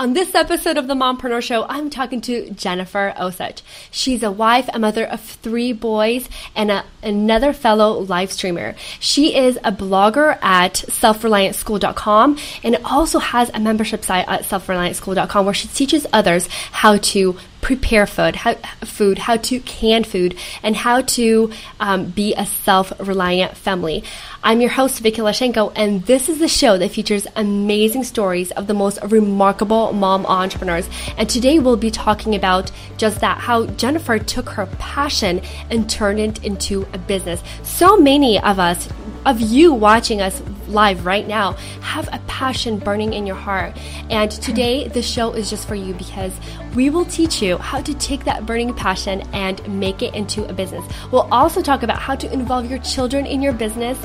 On this episode of the Mompreneur Show, I'm talking to Jennifer Osuch. She's a wife, a mother of three boys, and a, another fellow live streamer. She is a blogger at selfreliantschool.com and also has a membership site at selfreliantschool.com where she teaches others how to prepare food, how, food, how to can food, and how to um, be a self-reliant family. I'm your host, Vicky Lashenko, and this is the show that features amazing stories of the most remarkable mom entrepreneurs. And today we'll be talking about just that, how Jennifer took her passion and turned it into a business. So many of us of you watching us live right now have a passion burning in your heart. And today, the show is just for you because we will teach you how to take that burning passion and make it into a business. We'll also talk about how to involve your children in your business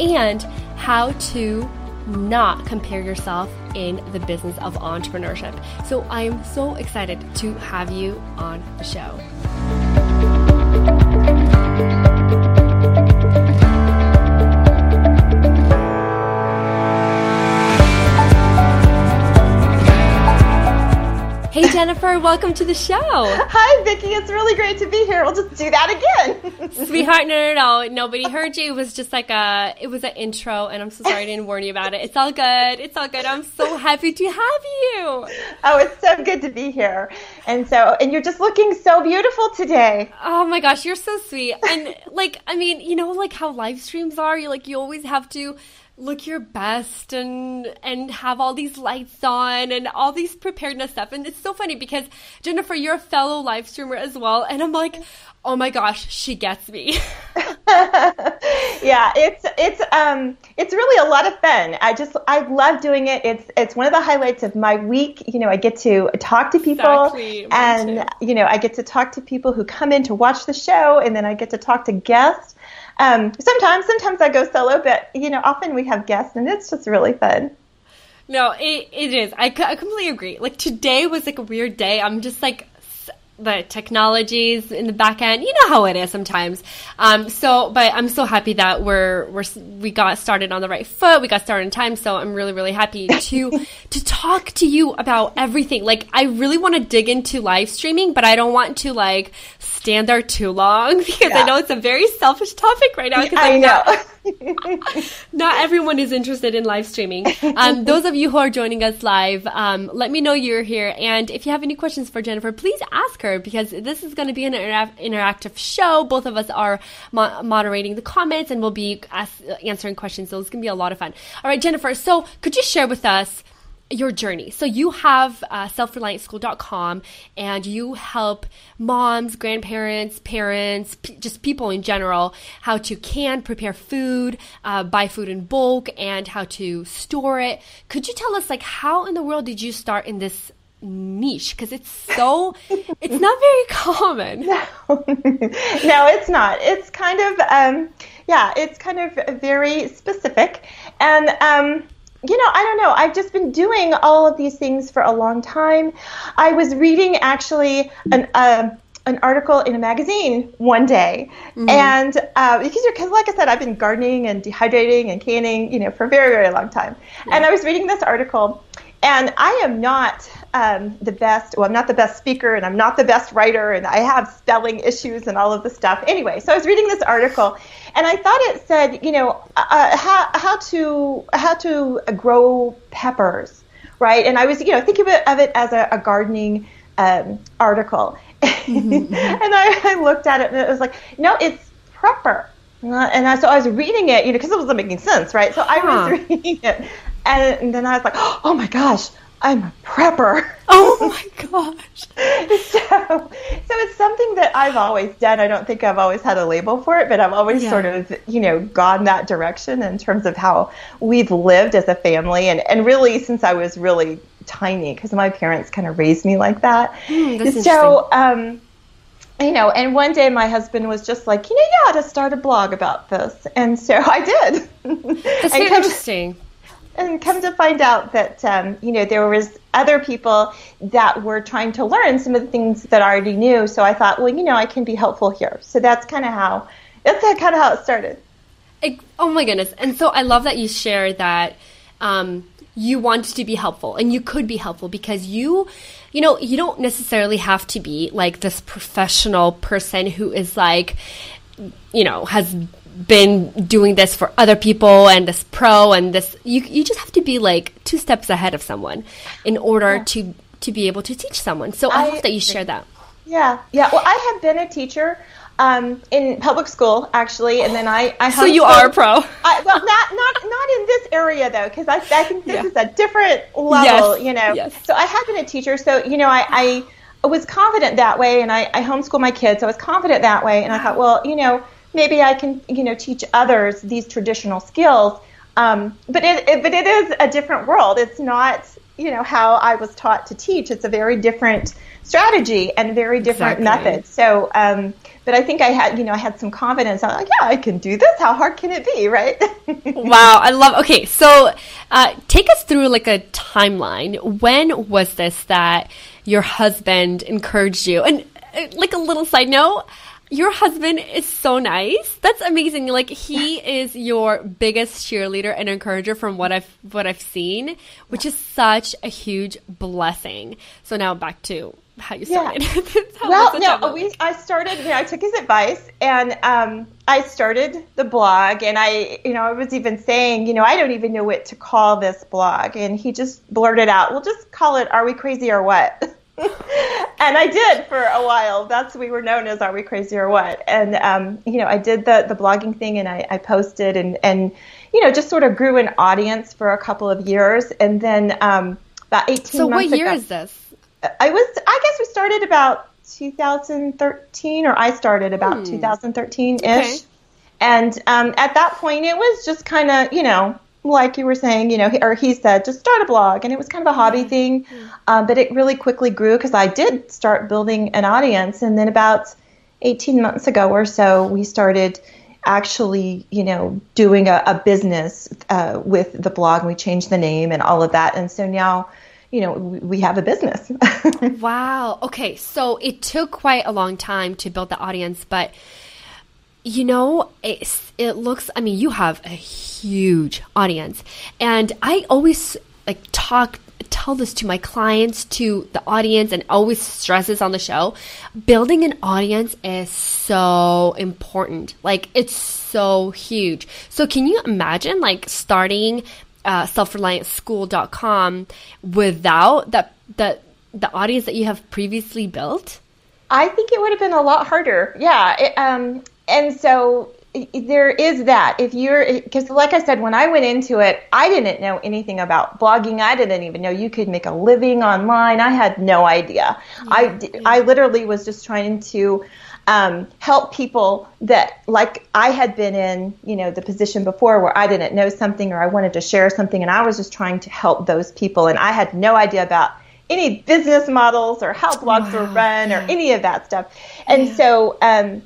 and how to not compare yourself in the business of entrepreneurship. So I am so excited to have you on the show. Hey Jennifer, welcome to the show. Hi Vicky, it's really great to be here. We'll just do that again. Sweetheart, no, no, no, nobody heard you. It was just like a, it was an intro, and I'm so sorry I didn't warn you about it. It's all good. It's all good. I'm so happy to have you. Oh, it's so good to be here. And so, and you're just looking so beautiful today. Oh my gosh, you're so sweet. And like, I mean, you know, like how live streams are. You like, you always have to look your best and and have all these lights on and all these preparedness stuff. And it's so funny because jennifer you're a fellow live streamer as well. And i'm like oh my gosh she gets me. Yeah it's it's um it's really a lot of fun. I just i love doing it. It's it's one of the highlights of my week. You know i get to talk to people exactly. and you know i get to talk to people who come in to watch the show and then i get to talk to guests um, sometimes, sometimes I go solo, but you know, often we have guests, and it's just really fun. No, it, it is. I, I completely agree. Like today was like a weird day. I'm just like the technologies in the back end. You know how it is sometimes. Um, so, but I'm so happy that we're we're we got started on the right foot. We got started in time. So I'm really really happy to to talk to you about everything. Like I really want to dig into live streaming, but I don't want to like stand there too long because yeah. I know it's a very selfish topic right now. I know. Not, not, everyone is interested in live streaming. Um, those of you who are joining us live, um, let me know you're here. And if you have any questions for Jennifer, please ask her because this is going to be an inter- interactive show. Both of us are mo- moderating the comments and we'll be ask- answering questions. So it's going to be a lot of fun. All right, Jennifer. So could you share with us? Your journey. So you have uh, selfreliantschool.com and you help moms, grandparents, parents, p- just people in general, how to can, prepare food, uh, buy food in bulk, and how to store it. Could you tell us, like, how in the world did you start in this niche? Because it's so, it's not very common. No. no, it's not. It's kind of, um, yeah, it's kind of very specific. And, um, you know, I don't know. I've just been doing all of these things for a long time. I was reading actually an uh, an article in a magazine one day, mm-hmm. and uh, because because like I said, I've been gardening and dehydrating and canning, you know, for a very very long time. Yeah. And I was reading this article, and I am not um, the best. Well, I'm not the best speaker, and I'm not the best writer, and I have spelling issues and all of the stuff. Anyway, so I was reading this article, and I thought it said, you know, uh, how how to how to grow peppers, right? And I was, you know, thinking of it, of it as a, a gardening um, article, mm-hmm. and I, I looked at it, and it was like, no, it's prepper. And I, so I was reading it, you know, because it wasn't making sense, right? So I was reading it, and, and then I was like, oh my gosh, I'm a prepper. Oh my gosh. so, so it's something that I've always done. I don't think I've always had a label for it, but I've always yeah. sort of, you know, gone that direction in terms of how we've lived as a family. And, and really, since I was really tiny, because my parents kind of raised me like that. Mm, so, um, you know, and one day my husband was just like, you know, you ought to start a blog about this. And so I did. That's interesting and come to find out that um, you know there was other people that were trying to learn some of the things that I already knew. So I thought, well, you know, I can be helpful here. So that's kind of how that's kind of how it started. It, oh my goodness! And so I love that you share that. Um, you wanted to be helpful and you could be helpful because you you know you don't necessarily have to be like this professional person who is like you know has been doing this for other people and this pro and this you you just have to be like two steps ahead of someone in order yeah. to to be able to teach someone so i, I hope that you share that yeah yeah well i have been a teacher um, in public school actually, and then I. I so you are a pro. I, well, not not not in this area though, because I, I think this yeah. is a different level. Yes. You know, yes. so I have been a teacher, so you know, I, I was confident that way, and I, I homeschool my kids, so I was confident that way, and I thought, well, you know, maybe I can you know teach others these traditional skills. Um, but it, it but it is a different world. It's not you know how I was taught to teach. It's a very different strategy and very different exactly. methods. So, um, but I think I had, you know, I had some confidence. I'm like, yeah, I can do this. How hard can it be, right? wow, I love. Okay, so uh, take us through like a timeline. When was this that your husband encouraged you? And uh, like a little side note. Your husband is so nice. That's amazing. Like he is your biggest cheerleader and encourager from what I've what I've seen, which is such a huge blessing. So now back to how you started. Yeah. well, no, we I started. You know, I took his advice and um, I started the blog. And I, you know, I was even saying, you know, I don't even know what to call this blog. And he just blurted out, "We'll just call it Are We Crazy or What?" and I did for a while. That's we were known as Are We Crazy or What? And um, you know, I did the the blogging thing and I, I posted and and you know just sort of grew an audience for a couple of years. And then um, about eighteen. So what year ago, is this? I was, I guess we started about 2013, or I started about 2013 hmm. ish. Okay. And um, at that point, it was just kind of, you know, like you were saying, you know, or he said, just start a blog. And it was kind of a hobby thing. Um, but it really quickly grew because I did start building an audience. And then about 18 months ago or so, we started actually, you know, doing a, a business uh, with the blog. We changed the name and all of that. And so now, you know, we have a business. wow. Okay. So it took quite a long time to build the audience, but you know, it, it looks, I mean, you have a huge audience. And I always like talk, tell this to my clients, to the audience, and always stresses on the show. Building an audience is so important. Like, it's so huge. So, can you imagine like starting uh, self-reliantschool.com without that that the audience that you have previously built? I think it would have been a lot harder. Yeah. It, um, and so there is that. If you're, because like I said, when I went into it, I didn't know anything about blogging. I didn't even know you could make a living online. I had no idea. Yeah, I, yeah. I literally was just trying to um, help people that like I had been in, you know, the position before where I didn't know something or I wanted to share something and I was just trying to help those people and I had no idea about any business models or how blogs wow. were run or any of that stuff. And so um,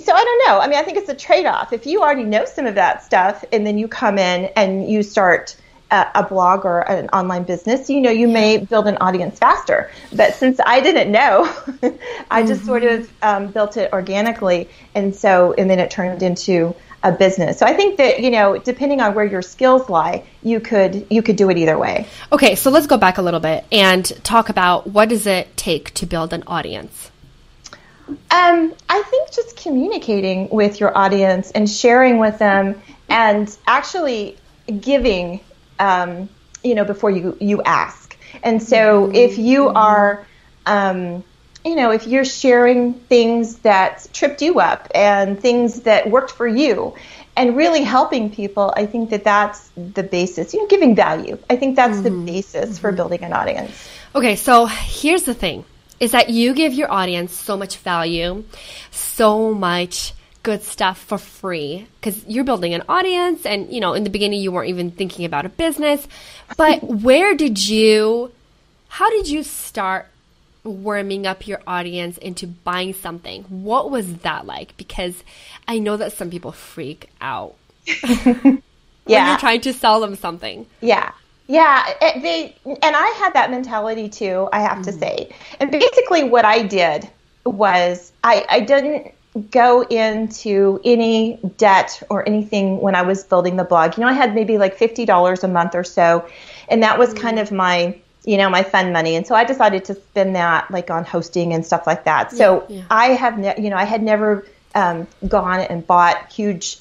so I don't know. I mean, I think it's a trade-off. If you already know some of that stuff and then you come in and you start – a, blog or an online business, you know, you may build an audience faster. But since I didn't know, I just mm-hmm. sort of um, built it organically, and so and then it turned into a business. So I think that you know, depending on where your skills lie, you could you could do it either way. Okay, so let's go back a little bit and talk about what does it take to build an audience. Um, I think just communicating with your audience and sharing with them, and actually giving um, you know, before you you ask. And so mm-hmm. if you are um, you know, if you're sharing things that tripped you up and things that worked for you and really helping people, I think that that's the basis. You know, giving value. I think that's mm-hmm. the basis mm-hmm. for building an audience. Okay, so here's the thing is that you give your audience so much value, so much good stuff for free because you're building an audience and you know in the beginning you weren't even thinking about a business. But where did you how did you start warming up your audience into buying something? What was that like? Because i know that some people freak out when you're trying to sell them something. Yeah yeah, they and I had that mentality too. I have mm-hmm. to say, and basically, what I did was I, I didn't go into any debt or anything when I was building the blog. You know, I had maybe like $50 a month or so, and that was kind of my you know my fun money and so i decided to spend that like on hosting and stuff like that so yeah, yeah. i have ne- you know i had never um, gone and bought huge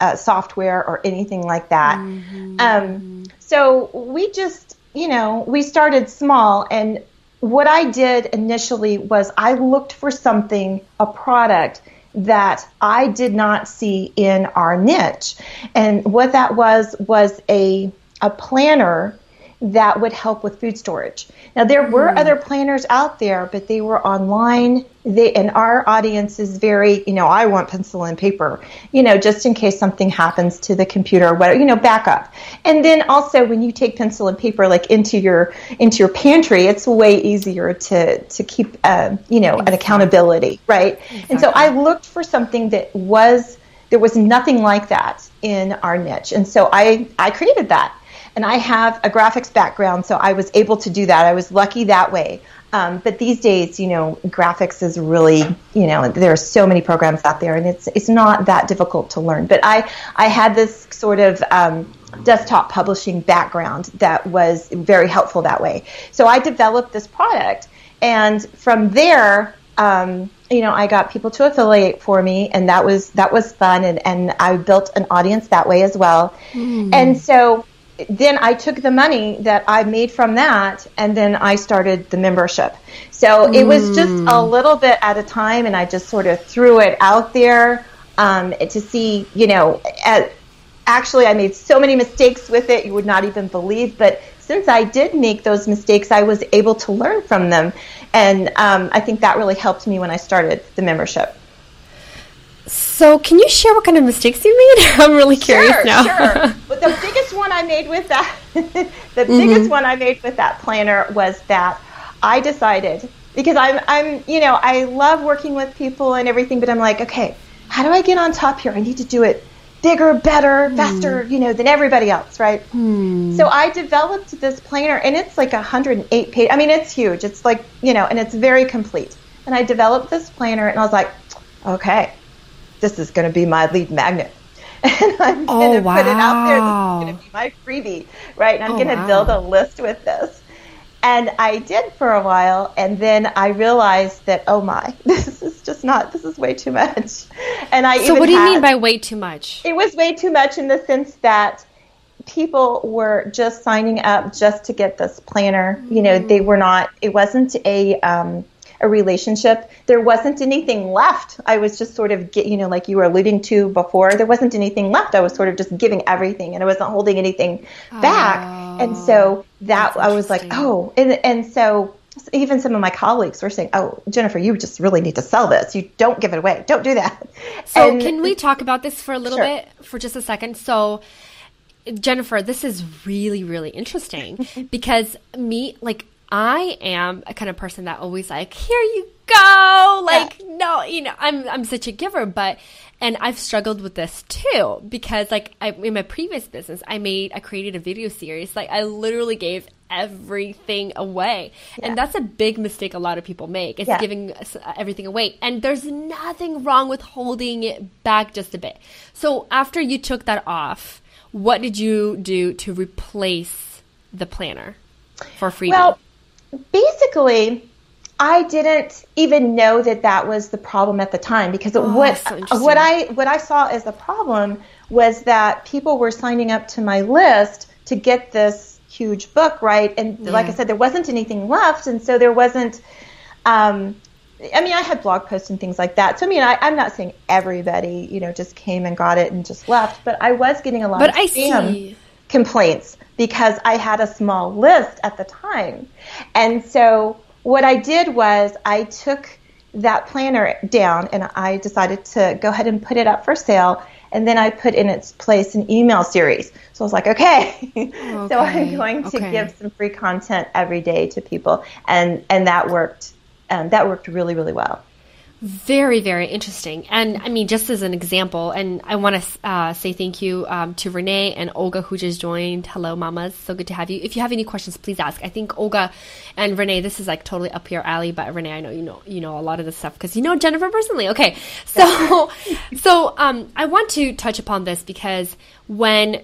uh, software or anything like that mm-hmm. um, so we just you know we started small and what i did initially was i looked for something a product that I did not see in our niche. And what that was was a a planner that would help with food storage. Now there were mm. other planners out there, but they were online. They and our audience is very, you know, I want pencil and paper, you know, just in case something happens to the computer or whatever, you know, backup. And then also when you take pencil and paper like into your into your pantry, it's way easier to to keep, uh, you know, an accountability, right? Exactly. And so I looked for something that was there was nothing like that in our niche, and so I I created that and I have a graphics background, so I was able to do that. I was lucky that way. Um, but these days, you know, graphics is really, you know, there are so many programs out there, and it's it's not that difficult to learn. But I I had this sort of um, desktop publishing background that was very helpful that way. So I developed this product, and from there, um, you know, I got people to affiliate for me, and that was that was fun, and and I built an audience that way as well. Mm. And so then I took the money that I made from that and then I started the membership. So it was just a mm. little bit at a time and I just sort of threw it out there um, to see, you know, at, actually I made so many mistakes with it you would not even believe. But since I did make those mistakes, I was able to learn from them. And um, I think that really helped me when I started the membership. So, can you share what kind of mistakes you made? I'm really curious sure, now. sure. But the biggest one I made with that, the mm-hmm. biggest one I made with that planner was that I decided because I'm, I'm, you know, I love working with people and everything, but I'm like, okay, how do I get on top here? I need to do it bigger, better, mm. faster, you know, than everybody else, right? Mm. So I developed this planner, and it's like 108 page. I mean, it's huge. It's like, you know, and it's very complete. And I developed this planner, and I was like, okay, this is going to be my lead magnet. and I'm going to oh, wow. put it out there. This is going to be my freebie, right? And I'm oh, going to wow. build a list with this. And I did for a while, and then I realized that oh my, this is just not. This is way too much. And I so what do you had, mean by way too much? It was way too much in the sense that people were just signing up just to get this planner. Mm-hmm. You know, they were not. It wasn't a um, a relationship. There wasn't anything left. I was just sort of, you know, like you were alluding to before, there wasn't anything left. I was sort of just giving everything and I wasn't holding anything back. Oh, and so oh, that I was like, oh, and, and so even some of my colleagues were saying, "Oh, Jennifer, you just really need to sell this. You don't give it away. Don't do that." So, and, can we talk about this for a little sure. bit for just a second? So, Jennifer, this is really really interesting because me like I am a kind of person that always like, here you go. Like, yeah. no, you know, I'm I'm such a giver, but and I've struggled with this too because like I, in my previous business, I made I created a video series. Like I literally gave everything away. Yeah. And that's a big mistake a lot of people make. Is yeah. giving everything away. And there's nothing wrong with holding it back just a bit. So after you took that off, what did you do to replace the planner for free? Well, basically, I didn't even know that that was the problem at the time because oh, what so what I what I saw as the problem was that people were signing up to my list to get this huge book, right? And yeah. like I said, there wasn't anything left, and so there wasn't. Um, I mean, I had blog posts and things like that. So I mean, I, am not saying everybody, you know, just came and got it and just left, but I was getting a lot but of I spam see. Complaints because I had a small list at the time. And so what I did was I took that planner down and I decided to go ahead and put it up for sale. And then I put in its place an email series. So I was like, okay, okay. so I'm going to okay. give some free content every day to people. And, and that worked. Um, that worked really, really well. Very, very interesting. And I mean, just as an example, and I want to uh, say thank you um, to Renee and Olga who just joined. Hello, mamas. So good to have you. If you have any questions, please ask. I think Olga and Renee, this is like totally up your alley. But Renee, I know you know you know a lot of this stuff because you know Jennifer personally. Okay, so so um, I want to touch upon this because when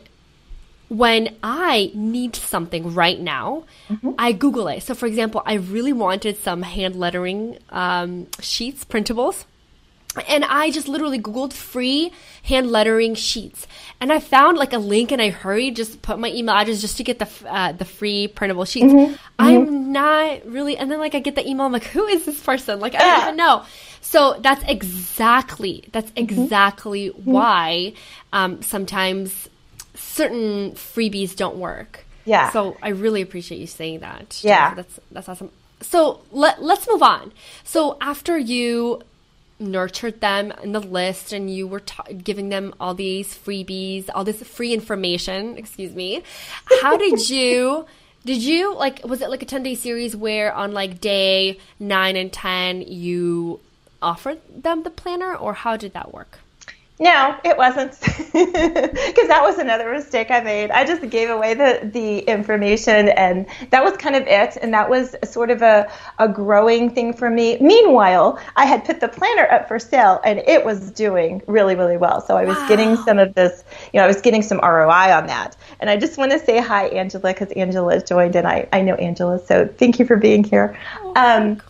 when I need something right now, mm-hmm. I Google it. So, for example, I really wanted some hand lettering um, sheets, printables. And I just literally Googled free hand lettering sheets, and I found like a link, and I hurried just put my email address just to get the uh, the free printable sheets. Mm-hmm. I'm mm-hmm. not really, and then like I get the email, I'm like, who is this person? Like I don't even know. So that's exactly that's mm-hmm. exactly mm-hmm. why um, sometimes certain freebies don't work. Yeah. So I really appreciate you saying that. Yeah. That's that's awesome. So let let's move on. So after you nurtured them in the list and you were ta- giving them all these freebies, all this free information, excuse me, how did you did you like was it like a 10 day series where on like day 9 and 10 you offered them the planner or how did that work? No, it wasn't, because that was another mistake I made. I just gave away the the information, and that was kind of it. And that was sort of a a growing thing for me. Meanwhile, I had put the planner up for sale, and it was doing really really well. So I was wow. getting some of this, you know, I was getting some ROI on that. And I just want to say hi, Angela, because Angela joined, and I I know Angela, so thank you for being here. Oh, um,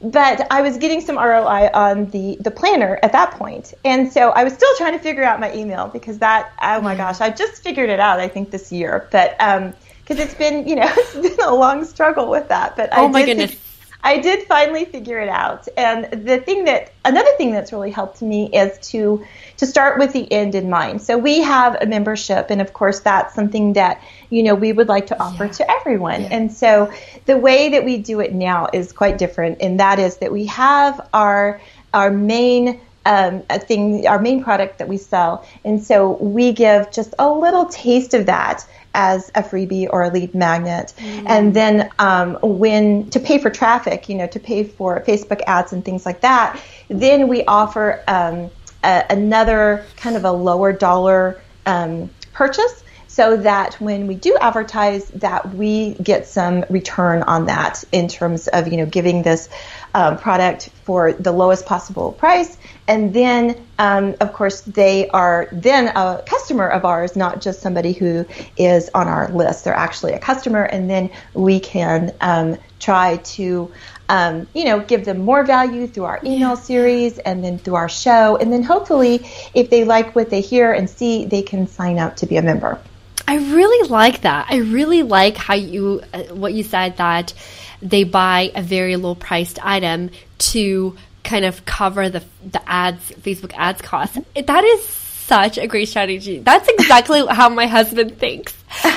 but I was getting some ROI on the the planner at that point, and so I was still trying to figure out my email because that oh my mm. gosh, I just figured it out I think this year, but um because it's been you know it's been a long struggle with that, but oh I my goodness. I did finally figure it out. And the thing that another thing that's really helped me is to to start with the end in mind. So we have a membership and of course that's something that, you know, we would like to offer yeah. to everyone. Yeah. And so the way that we do it now is quite different and that is that we have our our main um, a thing, our main product that we sell. And so we give just a little taste of that as a freebie or a lead magnet. Mm-hmm. And then um, when to pay for traffic, you know, to pay for Facebook ads and things like that, then we offer um, a, another kind of a lower dollar um, purchase so that when we do advertise that we get some return on that in terms of you know giving this um, product for the lowest possible price and then um, of course they are then a customer of ours not just somebody who is on our list they're actually a customer and then we can um, try to um, you know, give them more value through our email series and then through our show. And then hopefully, if they like what they hear and see, they can sign up to be a member. I really like that. I really like how you uh, what you said that they buy a very low priced item to kind of cover the the ads Facebook ads costs. That is such a great strategy. That's exactly how my husband thinks.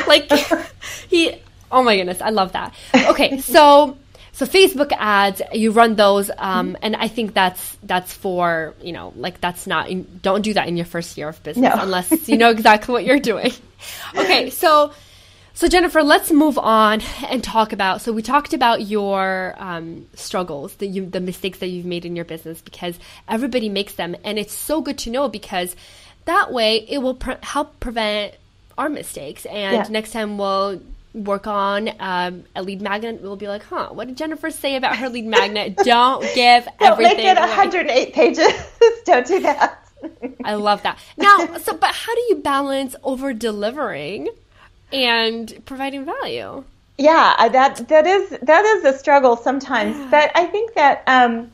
Like he oh my goodness, I love that. Okay, so so Facebook ads, you run those, um, and I think that's that's for you know like that's not in, don't do that in your first year of business no. unless you know exactly what you're doing. Okay, so so Jennifer, let's move on and talk about. So we talked about your um, struggles, the you, the mistakes that you've made in your business because everybody makes them, and it's so good to know because that way it will pre- help prevent our mistakes, and yeah. next time we'll work on um, a lead magnet, we'll be like, huh, what did Jennifer say about her lead magnet? Don't give Don't everything. Make it 108 pages. Don't do that. I love that. Now, so but how do you balance over delivering and providing value? Yeah, that that is that is a struggle sometimes. Yeah. But I think that um,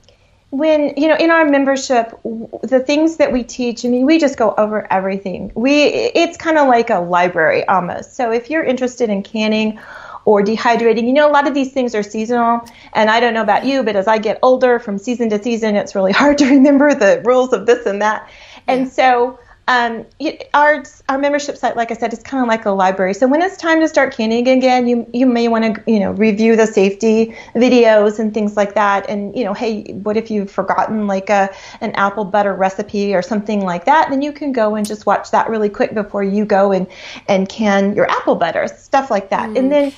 when you know in our membership the things that we teach i mean we just go over everything we it's kind of like a library almost so if you're interested in canning or dehydrating you know a lot of these things are seasonal and i don't know about you but as i get older from season to season it's really hard to remember the rules of this and that and so um, our our membership site, like I said, is kind of like a library. So when it's time to start canning again, you you may want to you know review the safety videos and things like that. And you know, hey, what if you've forgotten like a an apple butter recipe or something like that? Then you can go and just watch that really quick before you go and and can your apple butter stuff like that. Mm. And then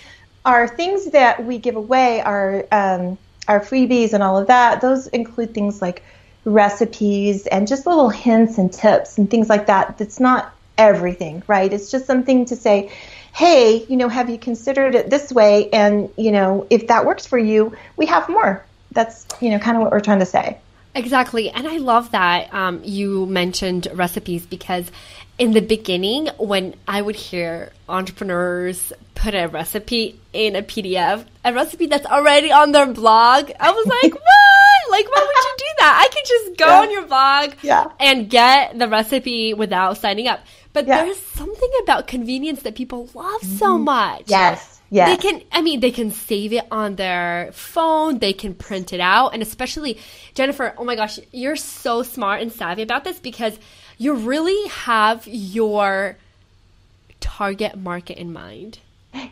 our things that we give away, our um, our freebies and all of that, those include things like recipes and just little hints and tips and things like that. That's not everything, right? It's just something to say, hey, you know, have you considered it this way? And, you know, if that works for you, we have more. That's, you know, kind of what we're trying to say. Exactly. And I love that um, you mentioned recipes because in the beginning, when I would hear entrepreneurs put a recipe in a PDF, a recipe that's already on their blog, I was like, what? Like, why would you do that? I could just go yeah. on your blog yeah. and get the recipe without signing up. But yeah. there's something about convenience that people love so mm-hmm. much. Yes. Yeah. They can, I mean, they can save it on their phone, they can print it out. And especially, Jennifer, oh my gosh, you're so smart and savvy about this because you really have your target market in mind.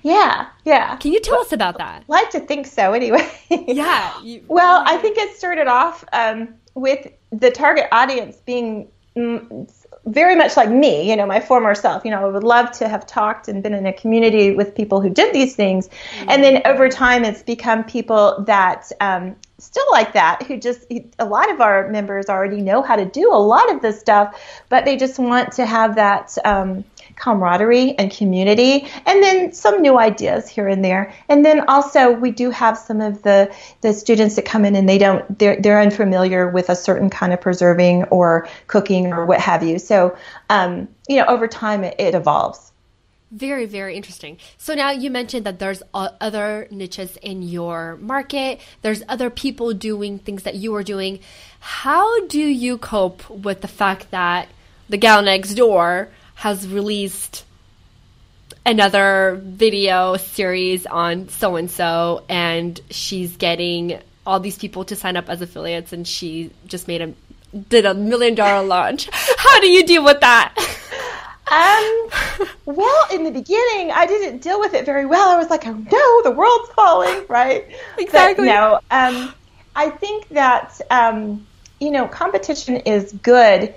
Yeah, yeah. Can you tell well, us about that? like to think so, anyway. yeah. You, well, I think it started off um, with the target audience being mm, very much like me, you know, my former self. You know, I would love to have talked and been in a community with people who did these things. Mm-hmm. And then over time, it's become people that um, still like that, who just, a lot of our members already know how to do a lot of this stuff, but they just want to have that. Um, camaraderie and community, and then some new ideas here and there. And then also we do have some of the the students that come in and they don't they're they're unfamiliar with a certain kind of preserving or cooking or what have you. So um, you know over time it, it evolves. Very, very interesting. So now you mentioned that there's other niches in your market. There's other people doing things that you are doing. How do you cope with the fact that the gal next door has released another video series on so and so, and she's getting all these people to sign up as affiliates, and she just made a did a million dollar launch. How do you deal with that? Um, well, in the beginning, I didn't deal with it very well. I was like, oh no, the world's falling, right? Exactly. But no, um, I think that, um, you know, competition is good.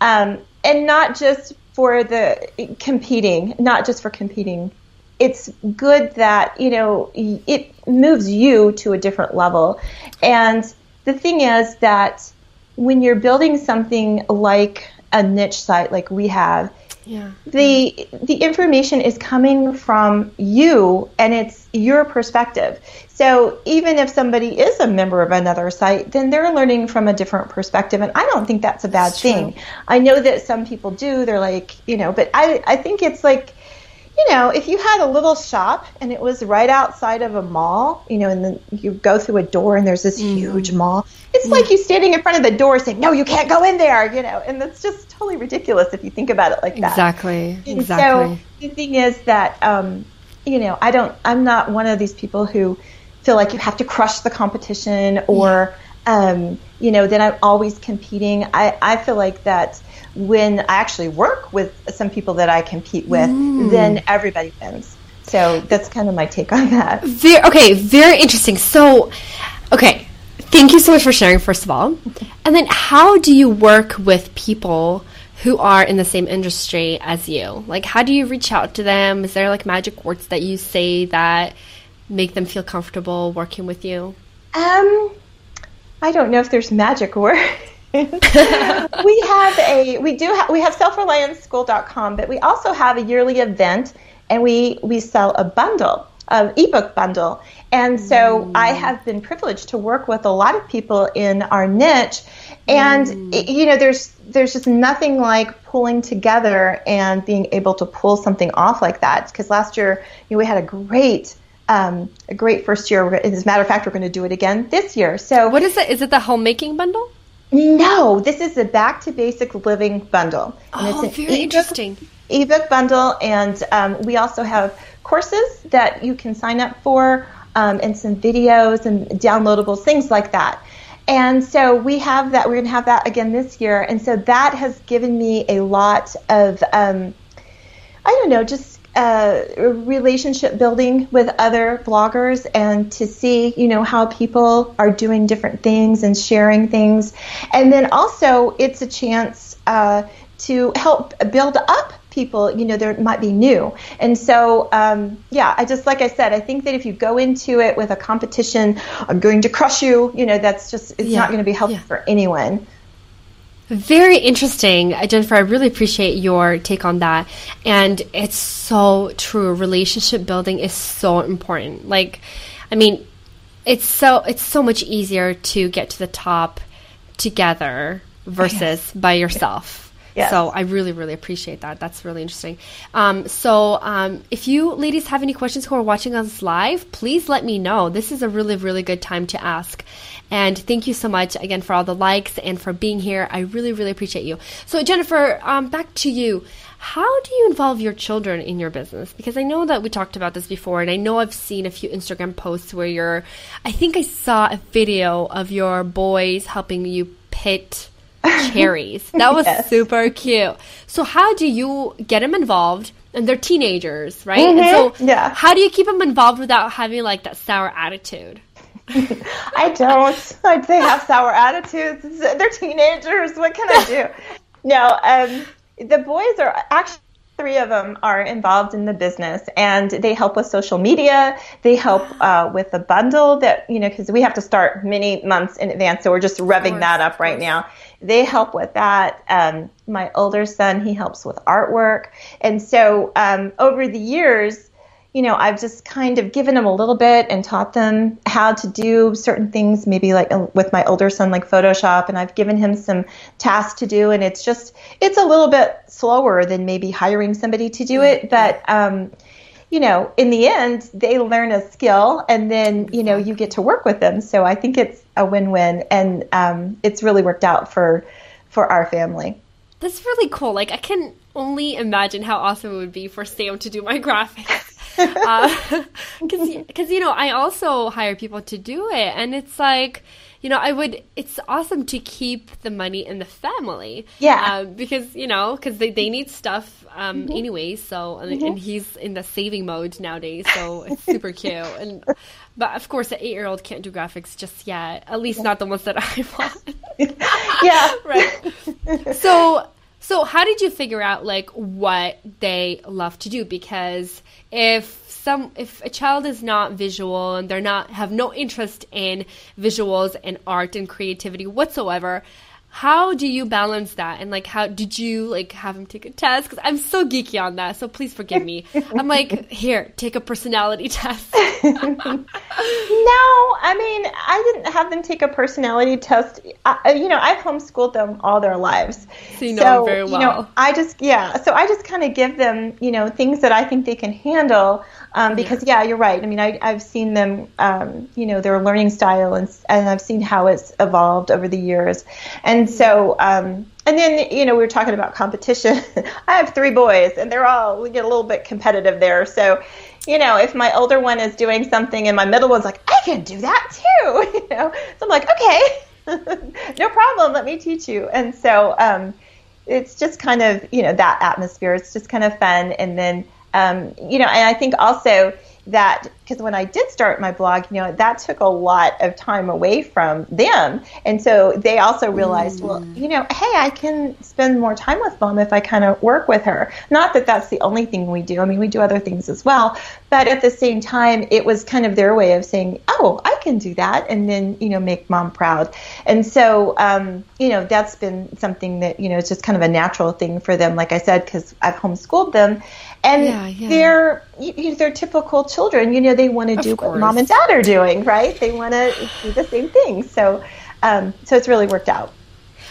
Um, and not just for the competing, not just for competing. It's good that, you know, it moves you to a different level. And the thing is that when you're building something like a niche site like we have, yeah. the the information is coming from you and it's your perspective. So even if somebody is a member of another site, then they're learning from a different perspective. And I don't think that's a bad that's thing. True. I know that some people do. They're like, you know, but I, I think it's like, you know, if you had a little shop and it was right outside of a mall, you know, and then you go through a door and there's this mm. huge mall, it's mm. like you standing in front of the door saying, no, you can't go in there, you know, and that's just totally ridiculous if you think about it like that. Exactly. And exactly. So the thing is that, um, you know, I don't, I'm not one of these people who, feel like you have to crush the competition or um, you know then i'm always competing. I, I feel like that when i actually work with some people that i compete with mm. then everybody wins. So that's kind of my take on that. Very, okay very interesting. So okay thank you so much for sharing first of all. And then how do you work with people who are in the same industry as you? Like how do you reach out to them? Is there like magic words that you say that make them feel comfortable working with you? Um, I don't know if there's magic words. we have a we do ha- we have selfrelianceschool.com, but we also have a yearly event, and we we sell a bundle, an ebook bundle. And so mm. I have been privileged to work with a lot of people in our niche, and mm. you know there's there's just nothing like pulling together and being able to pull something off like that. Because last year you know, we had a great um, a great first year. As a matter of fact, we're going to do it again this year. So, what is it? Is it the homemaking bundle? No, this is the Back to Basic Living bundle. And oh, it's an very ebook, interesting. Ebook bundle, and um, we also have courses that you can sign up for, um, and some videos and downloadables, things like that. And so we have that. We're going to have that again this year, and so that has given me a lot of, um, I don't know, just uh, relationship building with other bloggers and to see you know how people are doing different things and sharing things and then also it's a chance uh, to help build up people you know there might be new and so um, yeah i just like i said i think that if you go into it with a competition i'm going to crush you you know that's just it's yeah. not going to be helpful yeah. for anyone Very interesting, uh, Jennifer. I really appreciate your take on that. And it's so true. Relationship building is so important. Like, I mean, it's so it's so much easier to get to the top together versus yes. by yourself. So I really, really appreciate that. That's really interesting. Um, so um, if you ladies have any questions who are watching us live, please let me know. This is a really, really good time to ask. And thank you so much again for all the likes and for being here. I really, really appreciate you. So Jennifer, um, back to you. How do you involve your children in your business? Because I know that we talked about this before, and I know I've seen a few Instagram posts where you're. I think I saw a video of your boys helping you pit cherries. That was yes. super cute. So how do you get them involved? And they're teenagers, right? Mm-hmm. So yeah. how do you keep them involved without having like that sour attitude? I don't. They have sour attitudes. They're teenagers. What can I do? No, um, the boys are actually three of them are involved in the business and they help with social media they help uh, with the bundle that you know because we have to start many months in advance so we're just revving that up right now they help with that um, my older son he helps with artwork and so um, over the years you know, I've just kind of given them a little bit and taught them how to do certain things, maybe like uh, with my older son, like Photoshop, and I've given him some tasks to do. And it's just, it's a little bit slower than maybe hiring somebody to do it. But, um, you know, in the end, they learn a skill and then, you know, you get to work with them. So I think it's a win win. And um, it's really worked out for, for our family. That's really cool. Like, I can only imagine how awesome it would be for Sam to do my graphics because uh, you know I also hire people to do it, and it's like you know I would. It's awesome to keep the money in the family, yeah, uh, because you know because they, they need stuff um, mm-hmm. anyway. So and, mm-hmm. and, he's in the saving mode nowadays, so it's super cute. And but of course, an eight year old can't do graphics just yet. At least not the ones that I want. yeah, right. So so how did you figure out like what they love to do? Because if some if a child is not visual and they're not have no interest in visuals and art and creativity whatsoever, how do you balance that? And like how did you like have him take a test? Because i'm so geeky on that so please forgive me. I'm like here take a personality test no i mean i didn't have them take a personality test I, you know i've homeschooled them all their lives so you know so, very well you know i just yeah so i just kind of give them you know things that i think they can handle um, because yeah. yeah. you're right. I mean, I, I've seen them, um, you know, their learning style, and and I've seen how it's evolved over the years, and so. Um, and then, you know, we were talking about competition. I have three boys, and they're all, we get a little bit competitive there. So, you know, if my older one is doing something and my middle one's like, I can do that too, you know, so I'm like, okay, no problem, let me teach you. And so, um, it's just kind of, you know, that atmosphere. It's just kind of fun. And then, um, you know, and I think also that because when I did start my blog, you know, that took a lot of time away from them. And so they also realized, mm. well, you know, hey, I can spend more time with mom if I kind of work with her. Not that that's the only thing we do. I mean, we do other things as well. But at the same time, it was kind of their way of saying, oh, I can do that. And then, you know, make mom proud. And so, um, you know, that's been something that, you know, it's just kind of a natural thing for them, like I said, because I've homeschooled them. And yeah, yeah. they're, you know, they're typical children. You know, they want to do what mom and dad are doing, right? They want to do the same thing. So, um, so it's really worked out.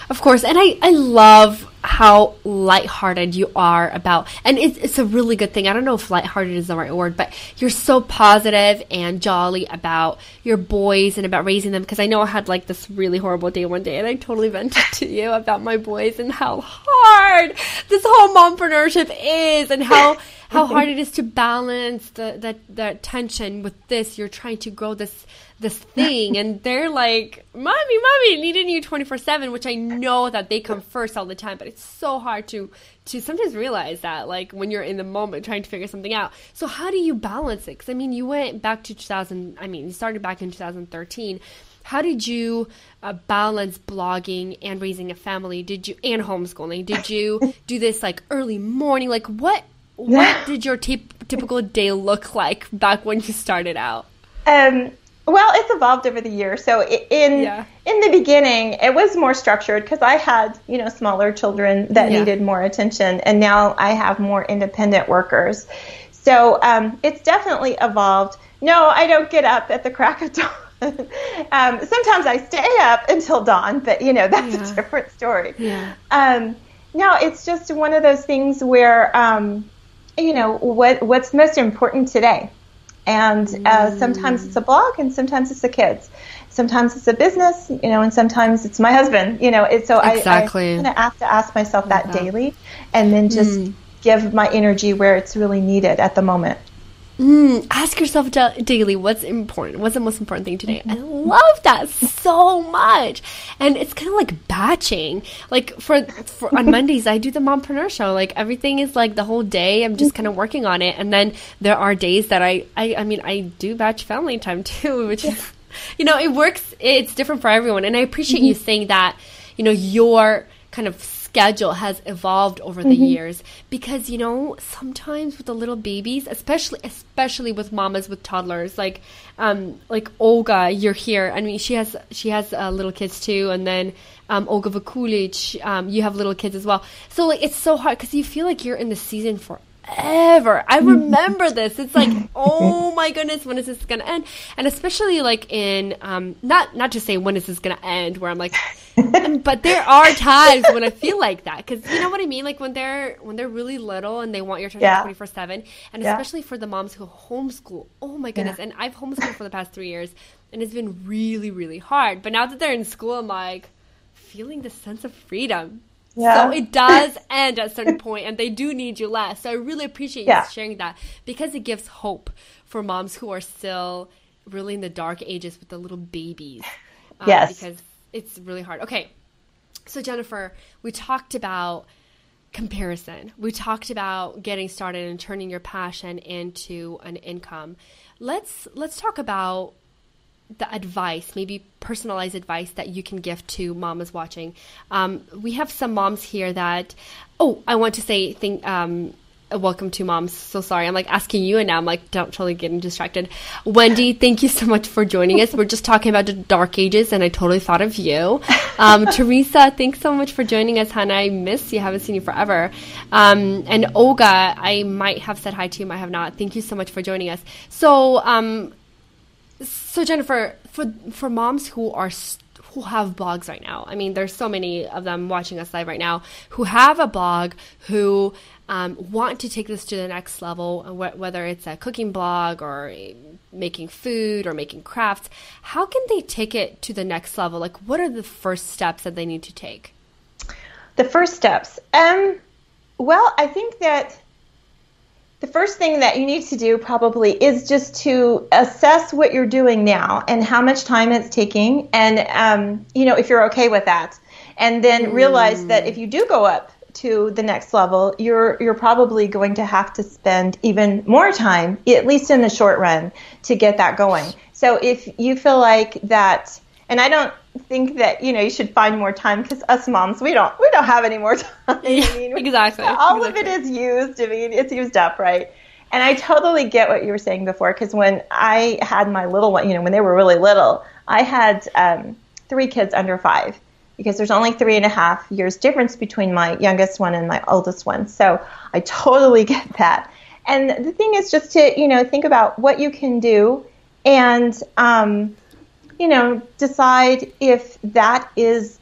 Of course, and I, I love how lighthearted you are about, and it's, it's a really good thing. I don't know if lighthearted is the right word, but you're so positive and jolly about your boys and about raising them. Because I know I had like this really horrible day one day, and I totally vented to you about my boys and how hard this whole mompreneurship is, and how how hard it is to balance the that that tension with this. You're trying to grow this this thing, and they're like, "Mommy, mommy, needing you twenty four 7 which I know that they come first all the time, but it's so hard to to sometimes realize that, like when you're in the moment trying to figure something out. So how do you balance it? Because I mean, you went back to 2000. I mean, you started back in 2013 how did you uh, balance blogging and raising a family did you and homeschooling did you do this like early morning like what what did your t- typical day look like back when you started out? Um, Well, it's evolved over the years. So in yeah. in the beginning, it was more structured because I had you know smaller children that yeah. needed more attention, and now I have more independent workers. So um, it's definitely evolved. No, I don't get up at the crack of dawn. um, sometimes I stay up until dawn, but you know that's yeah. a different story. Yeah. Um, no, it's just one of those things where um, you know what what's most important today and uh, sometimes it's a blog, and sometimes it's the kids. Sometimes it's a business, you know, and sometimes it's my husband, you know. It, so exactly. I, I kind of have to ask myself that daily, and then just mm. give my energy where it's really needed at the moment. Mm, ask yourself daily what's important. What's the most important thing today? I love that so much, and it's kind of like batching. Like for, for on Mondays, I do the mompreneur show. Like everything is like the whole day. I'm just kind of working on it, and then there are days that I, I, I mean, I do batch family time too, which is, you know, it works. It's different for everyone, and I appreciate mm-hmm. you saying that. You know, your kind of schedule has evolved over the mm-hmm. years because you know sometimes with the little babies especially especially with mamas with toddlers like um like Olga you're here I mean she has she has uh, little kids too and then um, Olga Vakulich um, you have little kids as well so like it's so hard because you feel like you're in the season for ever. I remember this. It's like, oh my goodness, when is this gonna end? And especially like in um, not not to say when is this gonna end, where I'm like, but there are times when I feel like that because you know what I mean. Like when they're when they're really little and they want your attention twenty four seven, and yeah. especially for the moms who homeschool. Oh my goodness! Yeah. And I've homeschooled for the past three years, and it's been really really hard. But now that they're in school, I'm like feeling the sense of freedom yeah. So it does end at a certain point, and they do need you less. So I really appreciate you yeah. sharing that because it gives hope for moms who are still really in the dark ages with the little babies. Um, yes. Because it's really hard. Okay. So, Jennifer, we talked about comparison. We talked about getting started and turning your passion into an income. Let's let's talk about the advice, maybe personalized advice that you can give to mamas watching. Um, we have some moms here that, oh, I want to say, think, um, welcome to moms. So sorry, I'm like asking you, and now I'm like don't totally getting distracted. Wendy, thank you so much for joining us. We're just talking about the dark ages, and I totally thought of you. Um, Teresa, thanks so much for joining us, Hannah. I miss you. Haven't seen you forever. Um, and Olga, I might have said hi to you, i have not. Thank you so much for joining us. So, um, so Jennifer, for for moms who are who have blogs right now, I mean, there's so many of them watching us live right now who have a blog who um, want to take this to the next level, whether it's a cooking blog or making food or making crafts. How can they take it to the next level? Like, what are the first steps that they need to take? The first steps. Um, well, I think that the first thing that you need to do probably is just to assess what you're doing now and how much time it's taking, and um, you know if you're okay with that, and then realize that if you do go up to the next level, you're you're probably going to have to spend even more time, at least in the short run, to get that going. So if you feel like that, and I don't think that you know you should find more time because us moms we don't we don't have any more time. Yeah, I mean, exactly. All exactly. of it is used. I mean, it's used up, right? And I totally get what you were saying before because when I had my little one, you know, when they were really little, I had um, three kids under five because there's only three and a half years difference between my youngest one and my oldest one. So I totally get that. And the thing is just to, you know, think about what you can do and um, you know, decide if that is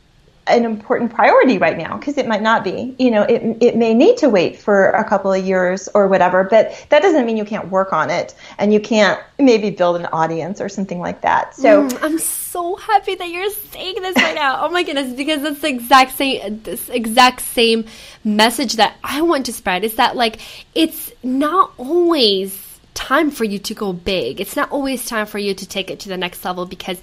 an important priority right now because it might not be. You know, it it may need to wait for a couple of years or whatever, but that doesn't mean you can't work on it and you can't maybe build an audience or something like that. So mm, I'm so happy that you're saying this right now. Oh my goodness, because that's the exact same this exact same message that I want to spread. Is that like it's not always time for you to go big. It's not always time for you to take it to the next level because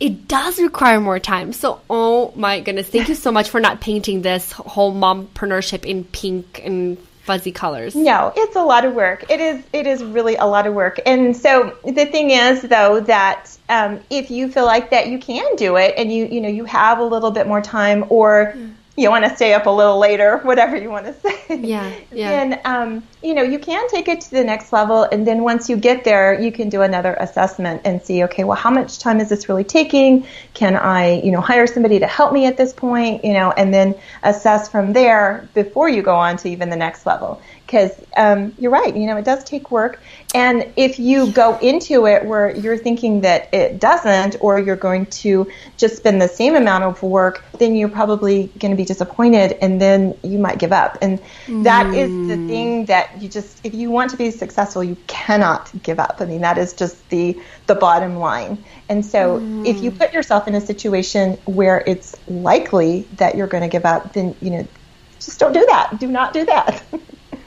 it does require more time. So, oh my goodness, thank you so much for not painting this whole mompreneurship in pink and fuzzy colors. No, it's a lot of work. It is. It is really a lot of work. And so the thing is, though, that um, if you feel like that you can do it, and you you know you have a little bit more time, or mm you want to stay up a little later, whatever you want to say. Yeah, yeah. Then, um, you know, you can take it to the next level, and then once you get there, you can do another assessment and see, okay, well, how much time is this really taking? Can I, you know, hire somebody to help me at this point? You know, and then assess from there before you go on to even the next level. Because um, you're right, you know, it does take work, and if you go into it where you're thinking that it doesn't, or you're going to just spend the same amount of work, then you're probably going to be disappointed, and then you might give up. And that is the Mm. thing that you just, if you want to be successful, you cannot give up. I mean, that is just the the bottom line. And so, if you put yourself in a situation where it's likely that you're going to give up, then you know, just don't do that. Do not do that.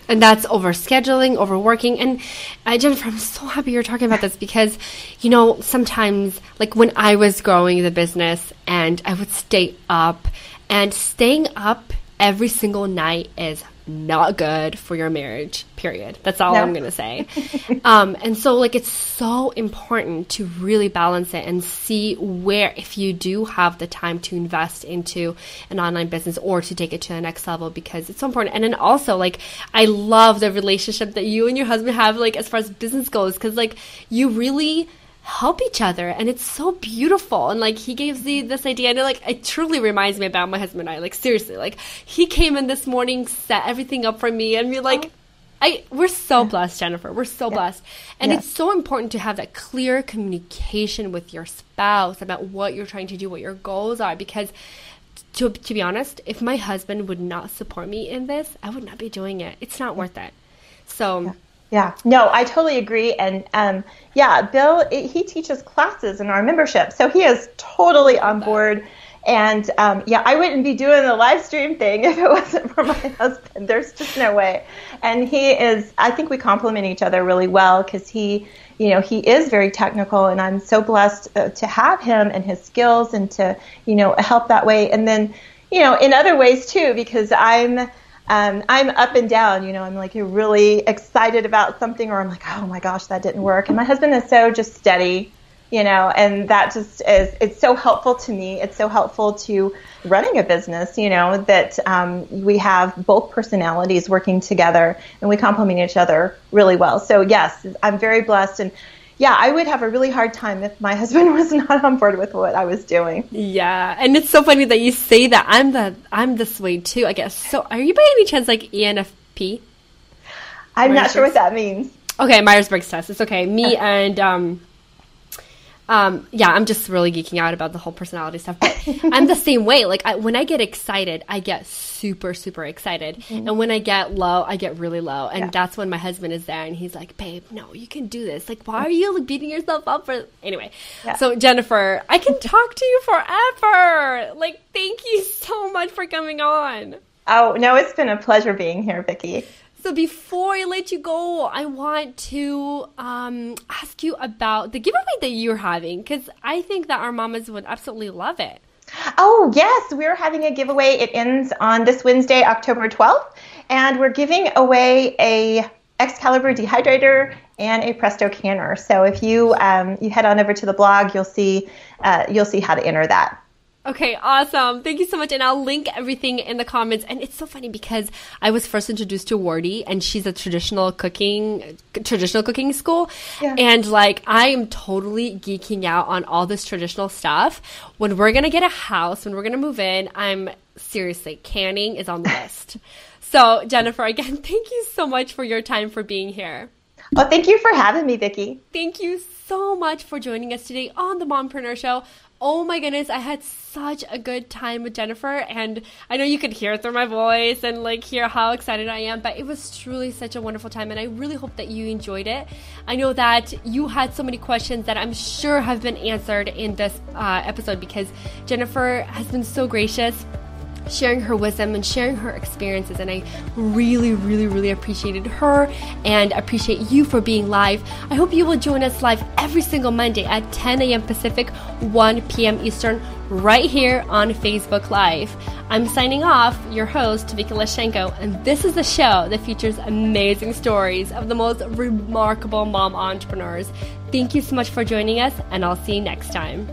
And that's over scheduling, overworking. And uh, Jennifer, I'm so happy you're talking about this because, you know, sometimes, like when I was growing the business and I would stay up, and staying up every single night is not good for your marriage, period. That's all No. I'm going to say. um, and so, like, it's so important to really balance it and see where, if you do have the time to invest into an online business or to take it to the next level, because it's so important. And then also, like, I love the relationship that you and your husband have, like, as far as business goes, because, like, you really help each other and it's so beautiful. And like he gave me this idea and it, like it truly reminds me about my husband and I. Like seriously like he came in this morning set everything up for me and we like I we're so blessed Jennifer. We're so blessed. And Yeah. it's so important to have that clear communication with your spouse about what you're trying to do what your goals are because to, to be honest if my husband would not support me in this I would not be doing it. It's not worth it. So Yeah, no, I totally agree. And um, yeah, Bill, it, he teaches classes in our membership, so he is totally on board. And um, yeah, I wouldn't be doing the live stream thing if it wasn't for my husband. There's just no way. And he is, I think we complement each other really well because he, you know, he is very technical, and I'm so blessed uh, to have him and his skills and to, you know, help that way. And then, you know, in other ways too, because I'm um, I'm up and down. You know, I'm like you're really excited about something, or I'm like, oh my gosh, that didn't work. And my husband is so just steady, you know, and that just is it's so helpful to me. It's so helpful to running a business, you know, that um, we have both personalities working together and we complement each other really well. So yes, I'm very blessed and. Yeah, I would have a really hard time if my husband was not on board with what I was doing. Yeah, and it's so funny that you say that. I'm the I'm this way too. I guess. So, are you by any chance like ENFP? I'm not sure what that means. Okay, Myers Briggs test. It's okay. Me and um, um, yeah, I'm just really geeking out about the whole personality stuff. But I'm the same way. Like I, when I get excited, I get super super excited, and when I get low, I get really low. And Mm-hmm. Yeah. that's when my husband is there, and he's like, "Babe, no, you can do this. Like, why are you like, beating yourself up for?" Anyway, Yeah. so Jennifer, I can talk to you forever. Like, thank you so much for coming on. Oh, no, it's been a pleasure being here, Vicki. So before I let you go, I want to um, ask you about the giveaway that you're having because I think that our mamas would absolutely love it. Oh, yes, we're having a giveaway. It ends on this Wednesday, October 12th, and we're giving away a Excalibur dehydrator and a Presto canner. So if you um, you head on over to the blog, you'll see uh, you'll see how to enter that. Okay, awesome. Thank you so much. And I'll link everything in the comments. And it's so funny because I was first introduced to Wardeh and she's a traditional cooking, traditional cooking school. Yeah. And like, I am totally geeking out on all this traditional stuff. When we're going to get a house, when we're going to move in, I'm seriously, canning is on the list. So Jennifer, again, thank you so much for your time for being here. Well, thank you for having me, Vicki. Thank you so much for joining us today on the Mompreneur Show. Oh my goodness, I had such a good time with Jennifer, and I know you could hear through my voice and like hear how excited I am, but it was truly such a wonderful time, and I really hope that you enjoyed it. I know that you had so many questions that I'm sure have been answered in this uh, episode because Jennifer has been so gracious sharing her wisdom and sharing her experiences. And I really, really, really appreciated her and appreciate you for being live. I hope you will join us live every single Monday at 10 a.m. Pacific, 1 p.m. Eastern, right here on Facebook Live. I'm signing off, your host, Vicky Lashenko, and this is a show that features amazing stories of the most remarkable mom entrepreneurs. Thank you so much for joining us, and I'll see you next time.